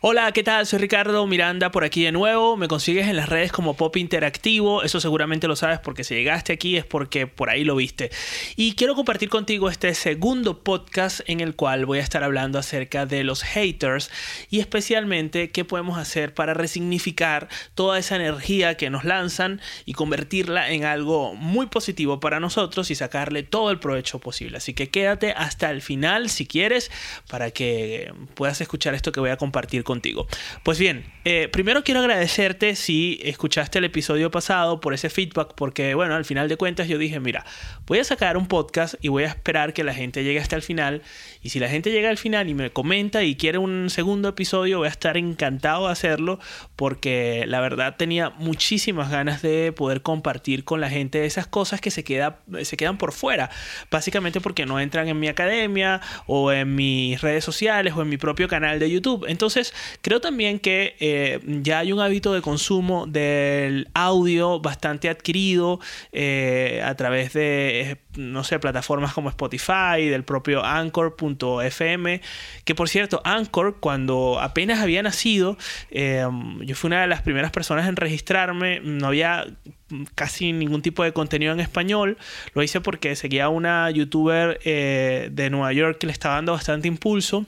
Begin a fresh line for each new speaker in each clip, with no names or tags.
Hola, ¿qué tal? Soy Ricardo Miranda por aquí de nuevo. Me consigues en las redes como Pop Interactivo. Eso seguramente lo sabes porque si llegaste aquí es porque por ahí lo viste. Y quiero compartir contigo este segundo podcast en el cual voy a estar hablando acerca de los haters y especialmente qué podemos hacer para resignificar toda esa energía que nos lanzan y convertirla en algo muy positivo para nosotros y sacarle todo el provecho posible. Así que quédate hasta el final si quieres para que puedas escuchar esto que voy a compartir contigo. Pues bien, eh, primero quiero agradecerte si escuchaste el episodio pasado por ese feedback, porque bueno, al final de cuentas yo dije, mira, voy a sacar un podcast y voy a esperar que la gente llegue hasta el final. Y si la gente llega al final y me comenta y quiere un segundo episodio, voy a estar encantado de hacerlo, porque la verdad tenía muchísimas ganas de poder compartir con la gente esas cosas que se, queda, se quedan por fuera, básicamente porque no entran en mi academia o en mis redes sociales o en mi propio canal de YouTube. Entonces, Creo también que eh, ya hay un hábito de consumo del audio bastante adquirido eh, a través de, no sé, plataformas como Spotify, del propio Anchor.fm, que por cierto, Anchor, cuando apenas había nacido, eh, yo fui una de las primeras personas en registrarme, no había casi ningún tipo de contenido en español. Lo hice porque seguía una youtuber de Nueva York que le estaba dando bastante impulso.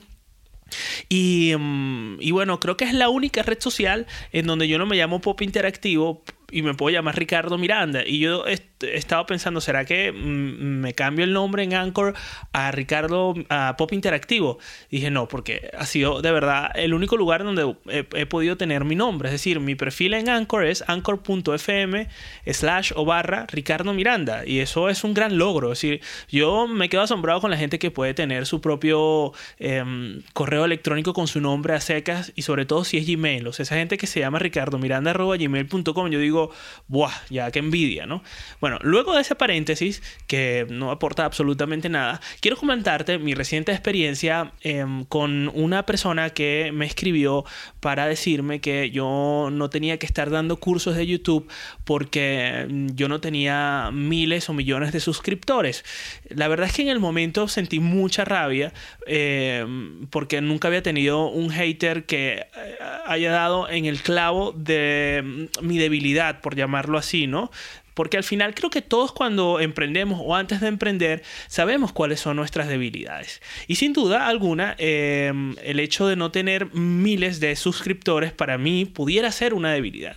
Y, mm, y, bueno, creo que es la única red social en donde yo no me llamo Pop Interactivo y me puedo llamar Ricardo Miranda. Y yo he, estado pensando, ¿será que me cambio el nombre en Anchor a Ricardo a Pop Interactivo? dije, no, porque ha sido de verdad el único lugar donde he, podido tener mi nombre. Es decir, mi perfil en Anchor es anchor.fm slash o barra Ricardo Miranda. Y eso es un gran logro. Es decir, yo me quedo asombrado con la gente que puede tener su propio em, correo electrónico con su nombre a secas y sobre todo si es Gmail. O sea, esa gente que se llama Ricardo Miranda gmail.com. Yo digo, ¡buah! Ya que envidia, ¿no? Bueno, luego de ese paréntesis, que no aporta absolutamente nada, quiero comentarte mi reciente experiencia em, con una persona que me escribió para decirme que yo no tenía que estar dando cursos de YouTube porque mm, yo no tenía miles o millones de suscriptores. La verdad es que en el momento sentí mucha rabia em, porque nunca había tenido un hater que eh, haya dado en el clavo de mi debilidad por llamarlo así, ¿no? Porque al final creo que todos cuando emprendemos o antes de emprender sabemos cuáles son nuestras debilidades. Y sin duda alguna, em, el hecho de no tener miles de suscriptores para mí pudiera ser una debilidad.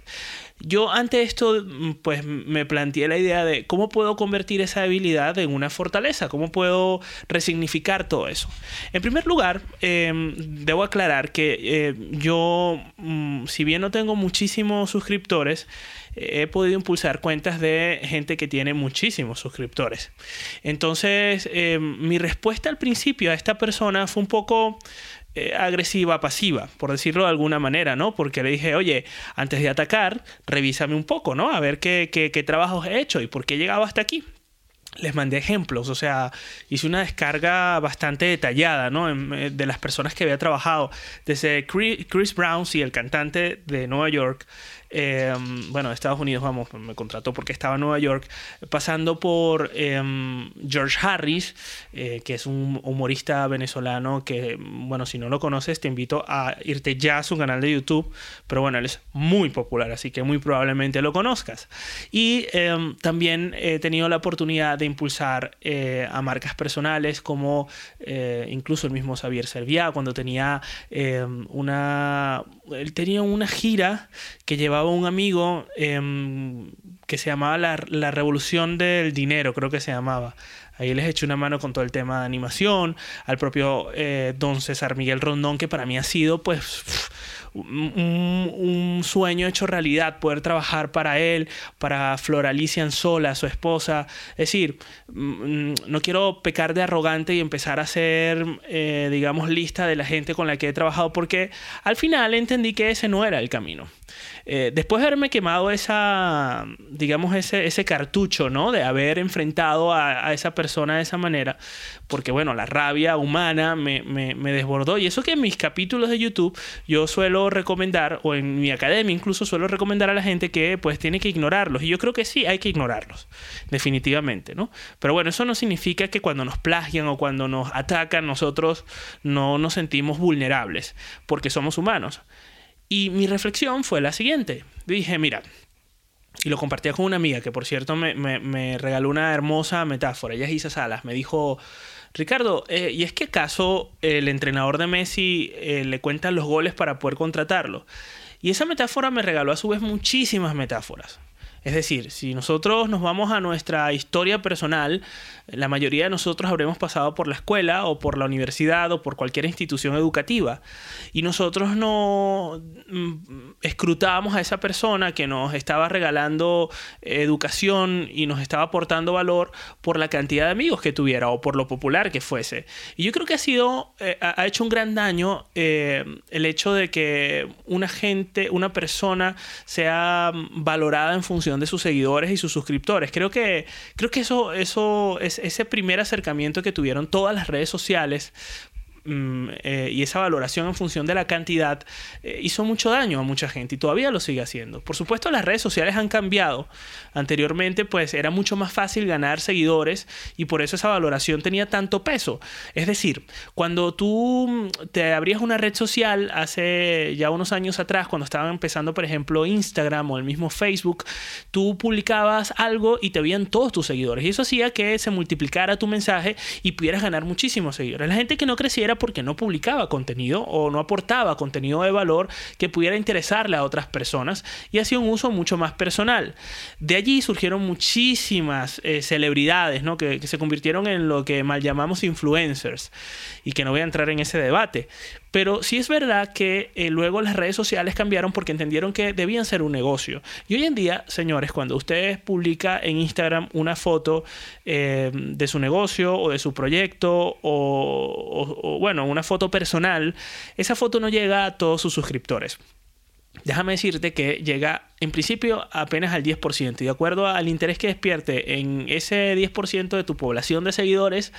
Yo ante esto, pues me planteé la idea de cómo puedo convertir esa debilidad en una fortaleza, cómo puedo resignificar todo eso. En primer lugar, em, debo aclarar que eh, yo, mm, si bien no tengo muchísimos suscriptores, he podido impulsar cuentas de gente que tiene muchísimos suscriptores. Entonces, eh, mi respuesta al principio a esta persona fue un poco eh, agresiva, pasiva, por decirlo de alguna manera, ¿no? Porque le dije, oye, antes de atacar, revísame un poco, ¿no? A ver qué, qué, qué trabajos he hecho y por qué he llegado hasta aquí les mandé ejemplos, o sea, hice una descarga bastante detallada, ¿no? Eh, de las personas que había trabajado, desde Chris Brown, sí, el cantante de Nueva York, em, bueno, Estados Unidos, vamos, me contrató porque estaba en Nueva York, pasando por em, George Harris, eh, que es un humorista venezolano que, bueno, si no lo conoces, te invito a irte ya a su canal de YouTube, pero bueno, él es muy popular, así que muy probablemente lo conozcas. Y em, también he tenido la oportunidad de impulsar eh, a marcas personales como eh, incluso el mismo Xavier Serviá cuando tenía eh, una él tenía una gira que llevaba un amigo em, que se llamaba la, la, Revolución del Dinero creo que se llamaba. Ahí les eché una mano con todo el tema de animación, al propio don César Miguel Rondón, que para mí ha sido pues un, sueño hecho realidad, poder trabajar para él, para Flor Alicia Anzola, su esposa. Es decir, mm, no quiero pecar de arrogante y empezar a hacer, eh, digamos, lista de la gente con la que he trabajado, porque al final entendí que ese no era el camino. Eh, después de haberme quemado esa, digamos, ese, ese cartucho, ¿no? De haber enfrentado a, esa persona de esa manera, porque bueno, la rabia humana me, me, me desbordó. Y eso que en mis capítulos de YouTube yo suelo recomendar, o en mi academia incluso suelo recomendar a la gente que pues tiene que ignorarlos. Y yo creo que sí, hay que ignorarlos, definitivamente, ¿no? Pero bueno, eso no significa que cuando nos plagian o cuando nos atacan nosotros no nos sentimos vulnerables, porque somos humanos. Y mi reflexión fue la siguiente. Dije, mira, y lo compartía con una amiga que por cierto me, me, regaló una hermosa metáfora. Ella es Isa Salas. Me dijo, Ricardo, eh, ¿y es que acaso el entrenador de Messi eh, le cuenta los goles para poder contratarlo? Y esa metáfora me regaló a su vez muchísimas metáforas. Es decir, si nosotros nos vamos a nuestra historia personal, la mayoría de nosotros habremos pasado por la escuela o por la universidad o por cualquier institución educativa y nosotros no mm, escrutábamos a esa persona que nos estaba regalando educación y nos estaba aportando valor por la cantidad de amigos que tuviera o por lo popular que fuese. Y yo creo que ha sido, eh, ha hecho un gran daño eh, el hecho de que una gente, una persona sea valorada en función de sus seguidores y sus suscriptores. Creo que, creo que eso, eso es ese primer acercamiento que tuvieron todas las redes sociales Mm, eh, y esa valoración en función de la cantidad eh, hizo mucho daño a mucha gente y todavía lo sigue haciendo. Por supuesto, las redes sociales han cambiado. Anteriormente, pues era mucho más fácil ganar seguidores y por eso esa valoración tenía tanto peso. Es decir, cuando tú mm, te abrías una red social hace ya unos años atrás, cuando estaban empezando, por ejemplo, Instagram o el mismo Facebook, tú publicabas algo y te veían todos tus seguidores y eso hacía que se multiplicara tu mensaje y pudieras ganar muchísimos seguidores. La gente que no creciera porque no publicaba contenido o no aportaba contenido de valor que pudiera interesarle a otras personas y hacía un uso mucho más personal. De allí surgieron muchísimas eh, celebridades ¿no? que, que se convirtieron en lo que mal llamamos influencers y que no voy a entrar en ese debate. Pero sí es verdad que eh, luego las redes sociales cambiaron porque entendieron que debían ser un negocio. Y hoy en día, señores, cuando usted publica en Instagram una foto eh, de su negocio o de su proyecto o, bueno, una foto personal, esa foto no llega a todos sus suscriptores. Déjame decirte que llega en principio apenas al 10% y de acuerdo al interés que despierte en ese 10% de tu población de seguidores,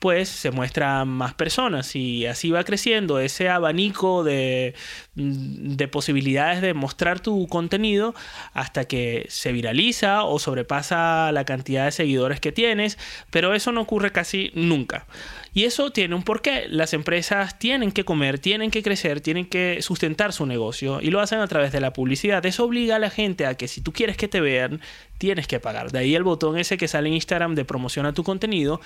pues se muestran más personas y así va creciendo ese abanico de, de, posibilidades de mostrar tu contenido hasta que se viraliza o sobrepasa la cantidad de seguidores que tienes, pero eso no ocurre casi nunca. Y eso tiene un porqué. Las empresas tienen que comer, tienen que crecer, tienen que sustentar su negocio y lo hacen a través de la publicidad. Eso obliga a la gente a que si tú quieres que te vean, tienes que pagar. De ahí el botón ese que sale en Instagram de promociona tu contenido,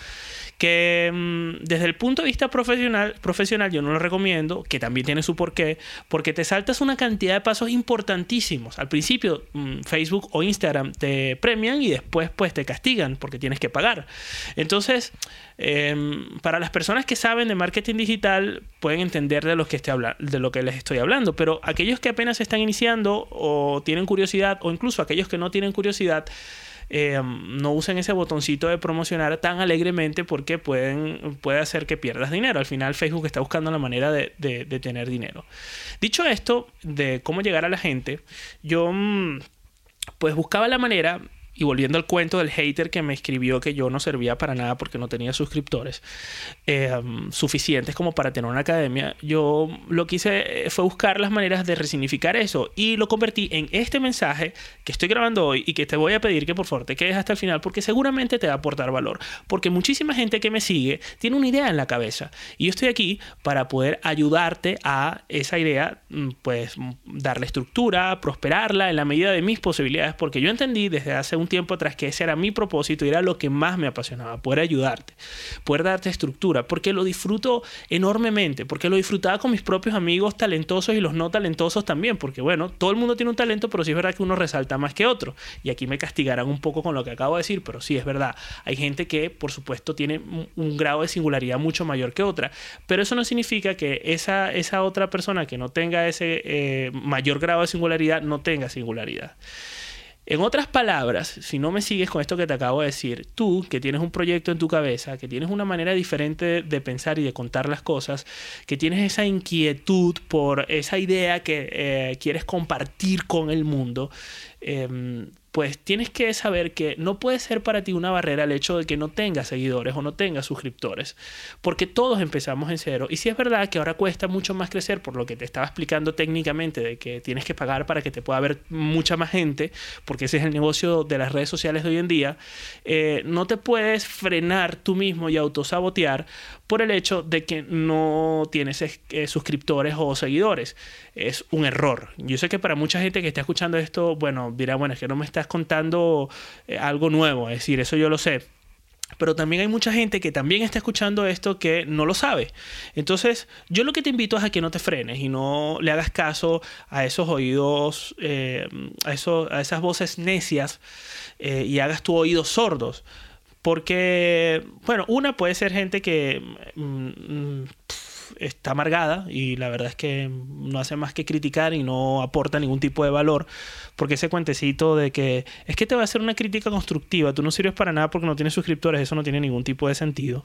que mm, desde el punto de vista profesional, profesional yo no lo recomiendo, que también tiene su porqué, porque te saltas una cantidad de pasos importantísimos. Al principio mm, Facebook o Instagram te premian y después pues te castigan porque tienes que pagar. Entonces, em, para las personas que saben de marketing digital pueden entender de lo que, de lo que les estoy hablando, pero aquellos que apenas están iniciando o tienen curiosidad o incluso aquellos que no tienen curiosidad, eh, no usen ese botoncito de promocionar tan alegremente porque pueden, puede hacer que pierdas dinero. Al final Facebook está buscando la manera de, de tener dinero. Dicho esto, de cómo llegar a la gente, yo mm, pues buscaba la manera y volviendo al cuento del hater que me escribió que yo no servía para nada porque no tenía suscriptores eh, suficientes como para tener una academia, yo lo que hice eh, fue buscar las maneras de resignificar eso y lo convertí en este mensaje que estoy grabando hoy y que te voy a pedir que por favor te quedes hasta el final porque seguramente te va a aportar valor. Porque muchísima gente que me sigue tiene una idea en la cabeza y yo estoy aquí para poder ayudarte a esa idea, mm, pues darle estructura, prosperarla en la medida de mis posibilidades porque yo entendí desde hace un tiempo atrás que ese era mi propósito y era lo que más me apasionaba, poder ayudarte, poder darte estructura, porque lo disfruto enormemente, porque lo disfrutaba con mis propios amigos talentosos y los no talentosos también, porque bueno, todo el mundo tiene un talento, pero sí es verdad que uno resalta más que otro. Y aquí me castigarán un poco con lo que acabo de decir, pero sí es verdad. Hay gente que, por supuesto, tiene un grado de singularidad mucho mayor que otra, pero eso no significa que esa, esa otra persona que no tenga ese eh, mayor grado de singularidad no tenga singularidad. En otras palabras, si no me sigues con esto que te acabo de decir, tú que tienes un proyecto en tu cabeza, que tienes una manera diferente de pensar y de contar las cosas, que tienes esa inquietud por esa idea que eh, quieres compartir con el mundo, em, pues tienes que saber que no puede ser para ti una barrera el hecho de que no tengas seguidores o no tengas suscriptores, porque todos empezamos en cero. Y si es verdad que ahora cuesta mucho más crecer, por lo que te estaba explicando técnicamente, de que tienes que pagar para que te pueda ver mucha más gente, porque ese es el negocio de las redes sociales de hoy en día, eh, no te puedes frenar tú mismo y autosabotear por el hecho de que no tienes eh, suscriptores o seguidores. Es un error. Yo sé que para mucha gente que está escuchando esto, bueno, dirá, bueno, es que no me estás contando eh, algo nuevo, es decir, eso yo lo sé. Pero también hay mucha gente que también está escuchando esto que no lo sabe. Entonces, yo lo que te invito es a que no te frenes y no le hagas caso a esos oídos, eh, a, a esas voces necias y hagas tus oídos sordos. Porque, bueno, una puede ser gente que mm, mm, está amargada y la verdad es que no hace más que criticar y no aporta ningún tipo de valor. Porque ese cuentecito de que es que te va a hacer una crítica constructiva, tú no sirves para nada porque no tienes suscriptores, eso no tiene ningún tipo de sentido.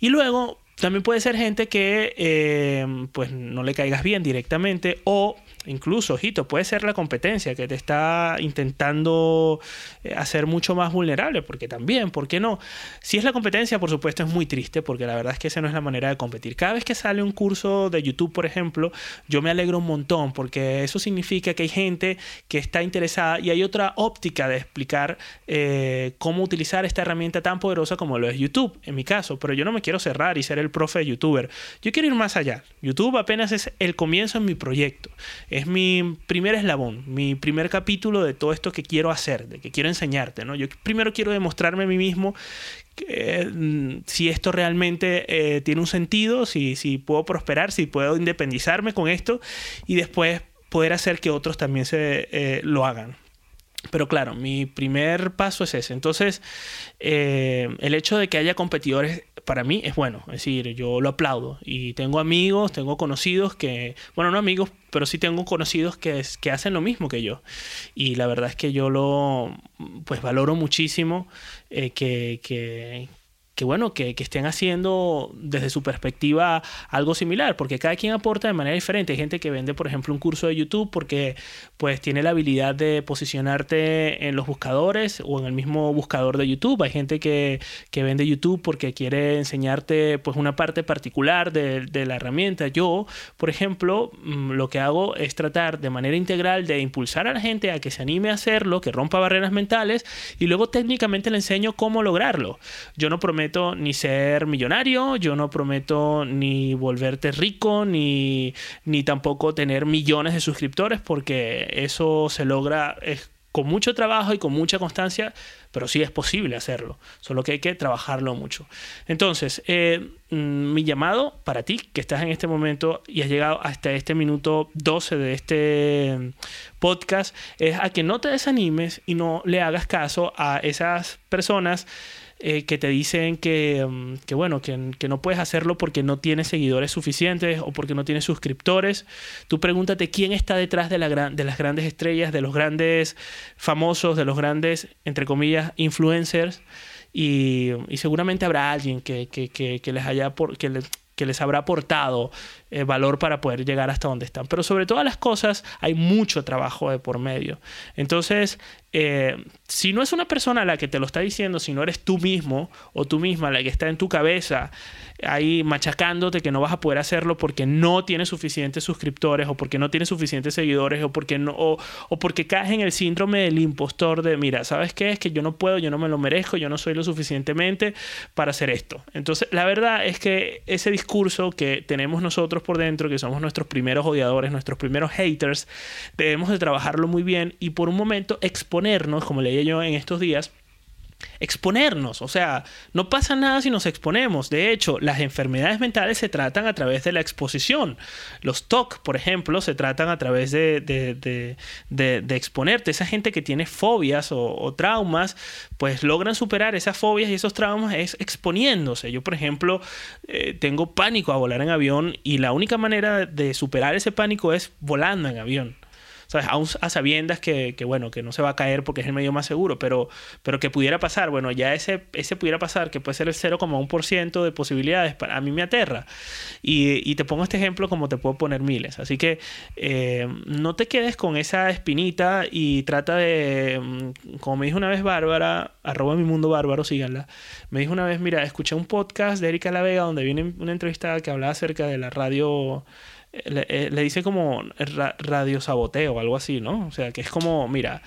Y luego también puede ser gente que eh, pues no le caigas bien directamente o incluso, ojito, puede ser la competencia que te está intentando eh, hacer mucho más vulnerable, porque también, ¿por qué no? Si es la competencia, por supuesto, es muy triste, porque la verdad es que esa no es la manera de competir. Cada vez que sale un curso de YouTube, por ejemplo, yo me alegro un montón, porque eso significa que hay gente que está interesada y hay otra óptica de explicar eh, cómo utilizar esta herramienta tan poderosa como lo es YouTube, en mi caso, pero yo no me quiero cerrar y ser el profe de youtuber. Yo quiero ir más allá. YouTube apenas es el comienzo en mi proyecto es mi primer eslabón, mi primer capítulo de todo esto que quiero hacer, de que quiero enseñarte. ¿no? Yo primero quiero demostrarme a mí mismo mm, si esto realmente eh, tiene un sentido, si, si puedo prosperar, si puedo independizarme con esto y después poder hacer que otros también se eh, lo hagan. Pero claro, mi primer paso es ese. Entonces, eh, el hecho de que haya competidores para mí es bueno. Es decir, yo lo aplaudo. Y tengo amigos, tengo conocidos que, bueno, no amigos, pero sí tengo conocidos que, que hacen lo mismo que yo. Y la verdad es que yo lo, pues valoro muchísimo eh, que, que que bueno, que, estén haciendo desde su perspectiva algo similar, porque cada quien aporta de manera diferente. Hay gente que vende, por ejemplo, un curso de YouTube porque pues tiene la habilidad de posicionarte en los buscadores o en el mismo buscador de YouTube. Hay gente que, vende YouTube porque quiere enseñarte pues una parte particular de, de la herramienta. Yo, por ejemplo, mm, lo que hago es tratar de manera integral de impulsar a la gente a que se anime a hacerlo, que rompa barreras mentales y luego técnicamente le enseño cómo lograrlo. Yo no prometo ni ser millonario, yo no prometo ni volverte rico, ni, ni tampoco tener millones de suscriptores, porque eso se logra con mucho trabajo y con mucha constancia, pero sí es posible hacerlo, solo que hay que trabajarlo mucho. Entonces, eh, mm, mi llamado para ti que estás en este momento y has llegado hasta este minuto 12 de este podcast es a que no te desanimes y no le hagas caso a esas personas eh, que te dicen que, mm, que bueno, que, que, no puedes hacerlo porque no tienes seguidores suficientes o porque no tienes suscriptores. Tú pregúntate quién está detrás de, la de las grandes estrellas, de los grandes famosos, de los grandes, entre comillas, influencers. Y, y seguramente habrá alguien que, que, que les haya por, que, que les habrá aportado eh, valor para poder llegar hasta donde están. Pero sobre todas las cosas hay mucho trabajo de por medio. Entonces, eh, si no es una persona la que te lo está diciendo, si no eres tú mismo o tú misma la que está en tu cabeza ahí machacándote que no vas a poder hacerlo porque no tienes suficientes suscriptores o porque no tienes suficientes seguidores o porque no o, porque caes en el síndrome del impostor de mira, ¿sabes qué? Es que yo no puedo, yo no me lo merezco, yo no soy lo suficientemente para hacer esto. Entonces, la verdad es que ese discurso que tenemos nosotros por dentro, que somos nuestros primeros odiadores, nuestros primeros haters, debemos de trabajarlo muy bien y por un momento exponernos, como leía yo en estos días, exponernos. O sea, no pasa nada si nos exponemos. De hecho, las enfermedades mentales se tratan a través de la exposición. Los TOC, por ejemplo, se tratan a través de, de, exponerte. Esa gente que tiene fobias o, traumas, pues logran superar esas fobias y esos traumas es exponiéndose. Yo, por ejemplo, eh, tengo pánico a volar en avión y la única manera de superar ese pánico es volando en avión. Aún a sabiendas que, que, bueno, que no se va a caer porque es el medio más seguro, pero, pero que pudiera pasar, bueno, ya ese, ese pudiera pasar, que puede ser el 0,1% de posibilidades, para, a mí me aterra. Y, y, te pongo este ejemplo como te puedo poner miles. Así que eh, no te quedes con esa espinita y trata de, mm, como me dijo una vez Bárbara, arroba mi mundo bárbaro, síganla, me dijo una vez, mira, escuché un podcast de Erika La Vega donde viene una entrevista que hablaba acerca de la radio le, eh, le, dice como radio saboteo o algo así, ¿no? O sea, que es como, mira,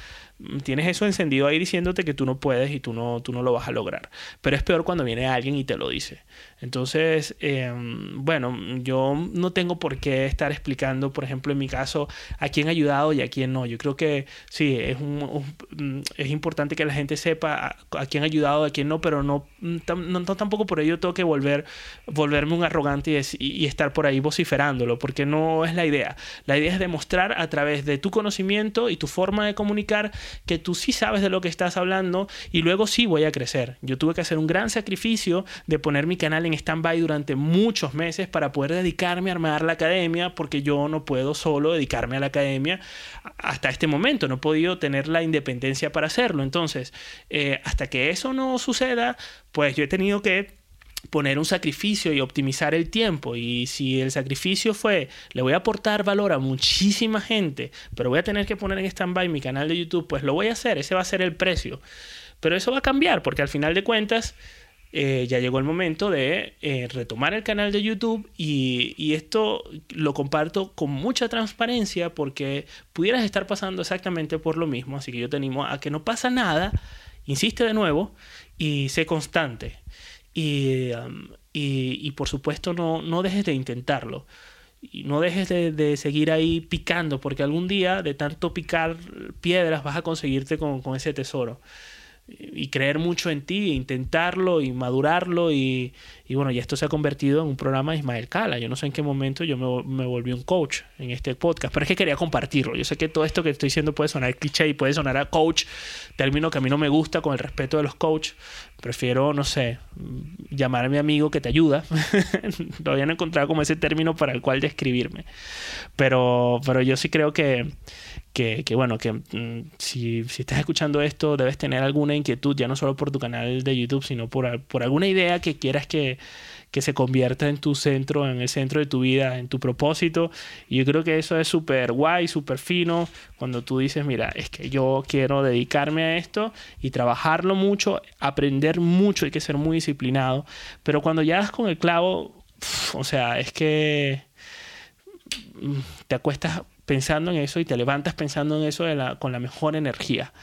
tienes eso encendido ahí diciéndote que tú no puedes y tú no, tú no lo vas a lograr. Pero es peor cuando viene alguien y te lo dice. Entonces, em, bueno, yo no tengo por qué estar explicando, por ejemplo, en mi caso, a quién ha ayudado y a quién no. Yo creo que sí, es, un, mm, es importante que la gente sepa a, quién ha ayudado, a quién no, pero no, no, tampoco por ello tengo que volver, volverme un arrogante y, y estar por ahí vociferándolo, porque no es la idea. La idea es demostrar a través de tu conocimiento y tu forma de comunicar que tú sí sabes de lo que estás hablando y luego sí voy a crecer. Yo tuve que hacer un gran sacrificio de poner mi canal en stand-by durante muchos meses para poder dedicarme a armar la academia, porque yo no puedo solo dedicarme a la academia hasta este momento, no he podido tener la independencia para hacerlo. Entonces, eh, hasta que eso no suceda, pues yo he tenido que poner un sacrificio y optimizar el tiempo. Y si el sacrificio fue, le voy a aportar valor a muchísima gente, pero voy a tener que poner en stand-by mi canal de YouTube, pues lo voy a hacer, ese va a ser el precio. Pero eso va a cambiar, porque al final de cuentas, eh, ya llegó el momento de eh, retomar el canal de YouTube y, esto lo comparto con mucha transparencia porque pudieras estar pasando exactamente por lo mismo, así que yo te animo a que no pasa nada, insiste de nuevo y sé constante y, y, por supuesto no, no dejes de intentarlo y no dejes de, seguir ahí picando, porque algún día de tanto picar piedras vas a conseguirte con, con ese tesoro y creer mucho en ti, intentarlo y madurarlo y, y, bueno, ya esto se ha convertido en un programa de Ismael Cala. Yo no sé en qué momento yo me, me, volví un coach en este podcast, pero es que quería compartirlo. Yo sé que todo esto que estoy diciendo puede sonar cliché y puede sonar a coach, término que a mí no me gusta con el respeto de los coaches. Prefiero, no sé, llamar a mi amigo que te ayuda. Todavía no he encontrado como ese término para el cual describirme. Pero, pero yo sí creo que, que, bueno, que mm, si, si, estás escuchando esto, debes tener alguna inquietud, ya no solo por tu canal de YouTube, sino por, por alguna idea que quieras que, que se convierta en tu centro, en el centro de tu vida, en tu propósito. Y yo creo que eso es súper guay, súper fino, cuando tú dices, mira, es que yo quiero dedicarme a esto y trabajarlo mucho, aprender mucho, hay que ser muy disciplinado. Pero cuando ya das con el clavo, o sea, es que mm, te acuestas pensando en eso y te levantas pensando en eso con la mejor energía.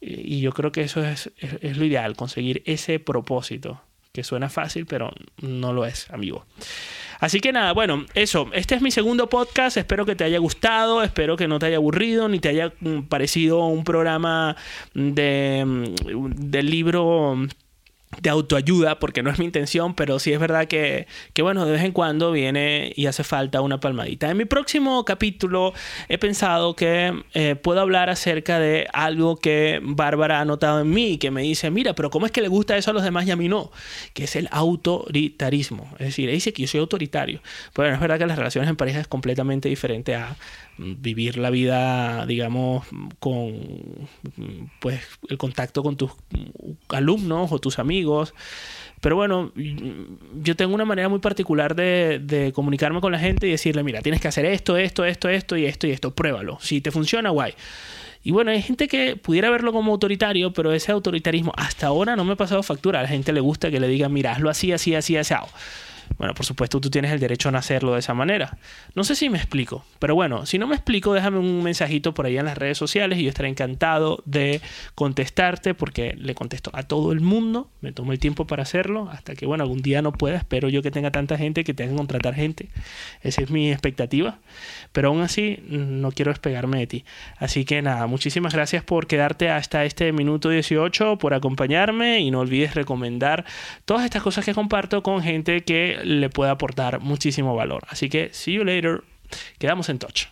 Y, yo creo que eso es, es, lo ideal, conseguir ese propósito, que suena fácil, pero no lo es, amigo. Así que nada, bueno, eso, este es mi segundo podcast, espero que te haya gustado, espero que no te haya aburrido, ni te haya mm, parecido un programa de, mm, del libro de autoayuda, porque no es mi intención, pero sí es verdad que, que, bueno, de vez en cuando viene y hace falta una palmadita. En mi próximo capítulo he pensado que eh, puedo hablar acerca de algo que Bárbara ha notado en mí, que me dice, mira, pero ¿cómo es que le gusta eso a los demás y a mí no? Que es el autoritarismo. Es decir, dice que yo soy autoritario. Pero bueno, es verdad que las relaciones en pareja es completamente diferente a vivir la vida, digamos, con pues el contacto con tus alumnos o tus amigos. Pero bueno, yo tengo una manera muy particular de, comunicarme con la gente y decirle, mira, tienes que hacer esto, esto, esto, esto y esto y esto, pruébalo. Si te funciona, guay. Y bueno, hay gente que pudiera verlo como autoritario, pero ese autoritarismo hasta ahora no me ha pasado factura. A la gente le gusta que le digan, mira, hazlo así, así, así, así. Bueno, por supuesto, tú tienes el derecho a hacerlo de esa manera. No sé si me explico, pero bueno, si no me explico, déjame un mensajito por ahí en las redes sociales y yo estaré encantado de contestarte porque le contesto a todo el mundo. Me tomo el tiempo para hacerlo hasta que, bueno, algún día no pueda. Espero yo que tenga tanta gente que tenga que contratar gente. Esa es mi expectativa. Pero aún así, no quiero despegarme de ti. Así que nada, muchísimas gracias por quedarte hasta este minuto 18, por acompañarme y no olvides recomendar todas estas cosas que comparto con gente que le puede aportar muchísimo valor. Así que, see you later. Quedamos en touch.